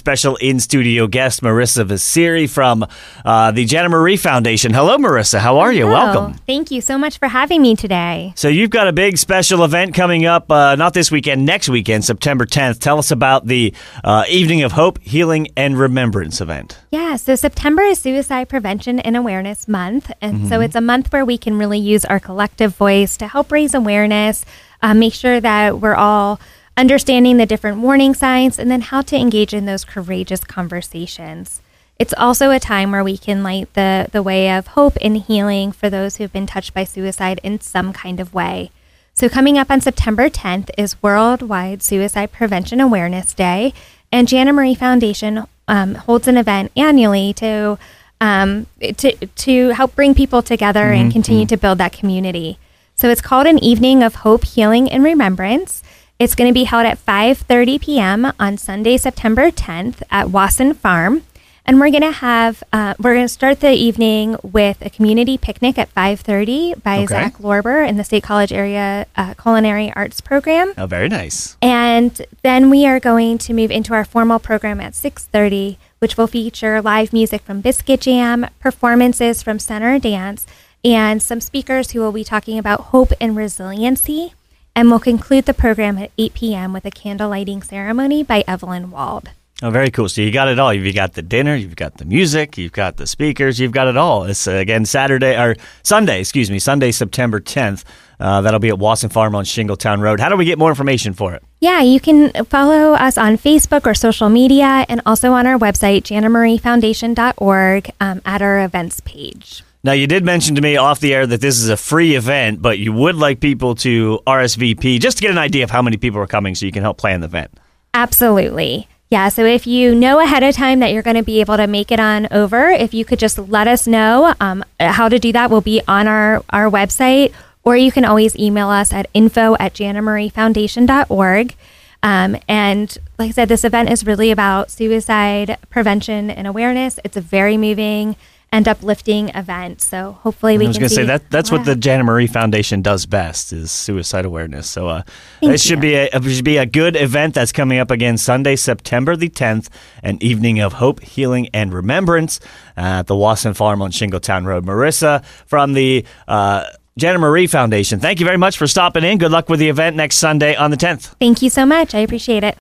special in studio guest, Marissa Vasiri from uh, the Jana Marie Foundation. Hello, Marissa. How are you? Welcome. Thank you so much for having me today. So, you've got a big special event coming up, uh, not this weekend, next weekend, September 10th. Tell us about the uh, Evening of Hope, Healing, and Remembrance event. Yeah, so September is Suicide Prevention and Awareness Month. And Mm-hmm. so it's a month where we can really use our collective voice to help raise awareness, uh, make sure that we're all understanding the different warning signs, and then how to engage in those courageous conversations. It's also a time where we can light the, the way of hope and healing for those who've been touched by suicide in some kind of way. So, coming up on September 10th is Worldwide Suicide Prevention Awareness Day, and Jana Marie Foundation um, holds an event annually to um, to to help bring people together and continue to build that community. So it's called an Evening of Hope, Healing, and Remembrance. It's going to be held at 5:30 p.m. on Sunday, September 10th at Wasson Farm. And we're going to have uh, we're going to start the evening with a community picnic at 5:30 by Okay. Zach Lorber in the State College Area uh, Culinary Arts Program. Oh, very nice. And then we are going to move into our formal program at 6:30, which will feature live music from Biscuit Jam, performances from Center Dance, and some speakers who will be talking about hope and resiliency. And we'll conclude the program at 8 p.m. with a candle lighting ceremony by Evelyn Wald. Oh, very cool. So you got it all. You've got the dinner, you've got the music, you've got the speakers, you've got it all. It's uh, again Saturday or Sunday, excuse me, Sunday, September 10th. Uh, that'll be at Wasson Farm on Shingletown Road. How do we get more information for it? Yeah, you can follow us on Facebook or social media and also on our website, janamariefoundation.org, um, at our events page. Now, you did mention to me off the air that this is a free event, but you would like people to RSVP just to get an idea of how many people are coming so you can help plan the event. Absolutely. Yeah. So if you know ahead of time that you're going to be able to make it on over, if you could just let us know um, how to do that, will be on our, our website, or you can always email us at info at janamariefoundation.org. Um, and like I said, this event is really about suicide prevention and awareness. It's a very moving and uplifting event. So hopefully we can. I was going to say that that's what the Jana Marie Foundation does best is suicide awareness. So uh, Thank it should you. be a it should be a good event that's coming up again Sunday, September the 10th, an evening of hope, healing, and remembrance at the Wasson Farm on Shingletown Road. Marissa from the uh, Jana Marie Foundation. Thank you very much for stopping in. Good luck with the event next Sunday on the 10th. Thank you so much. I appreciate it.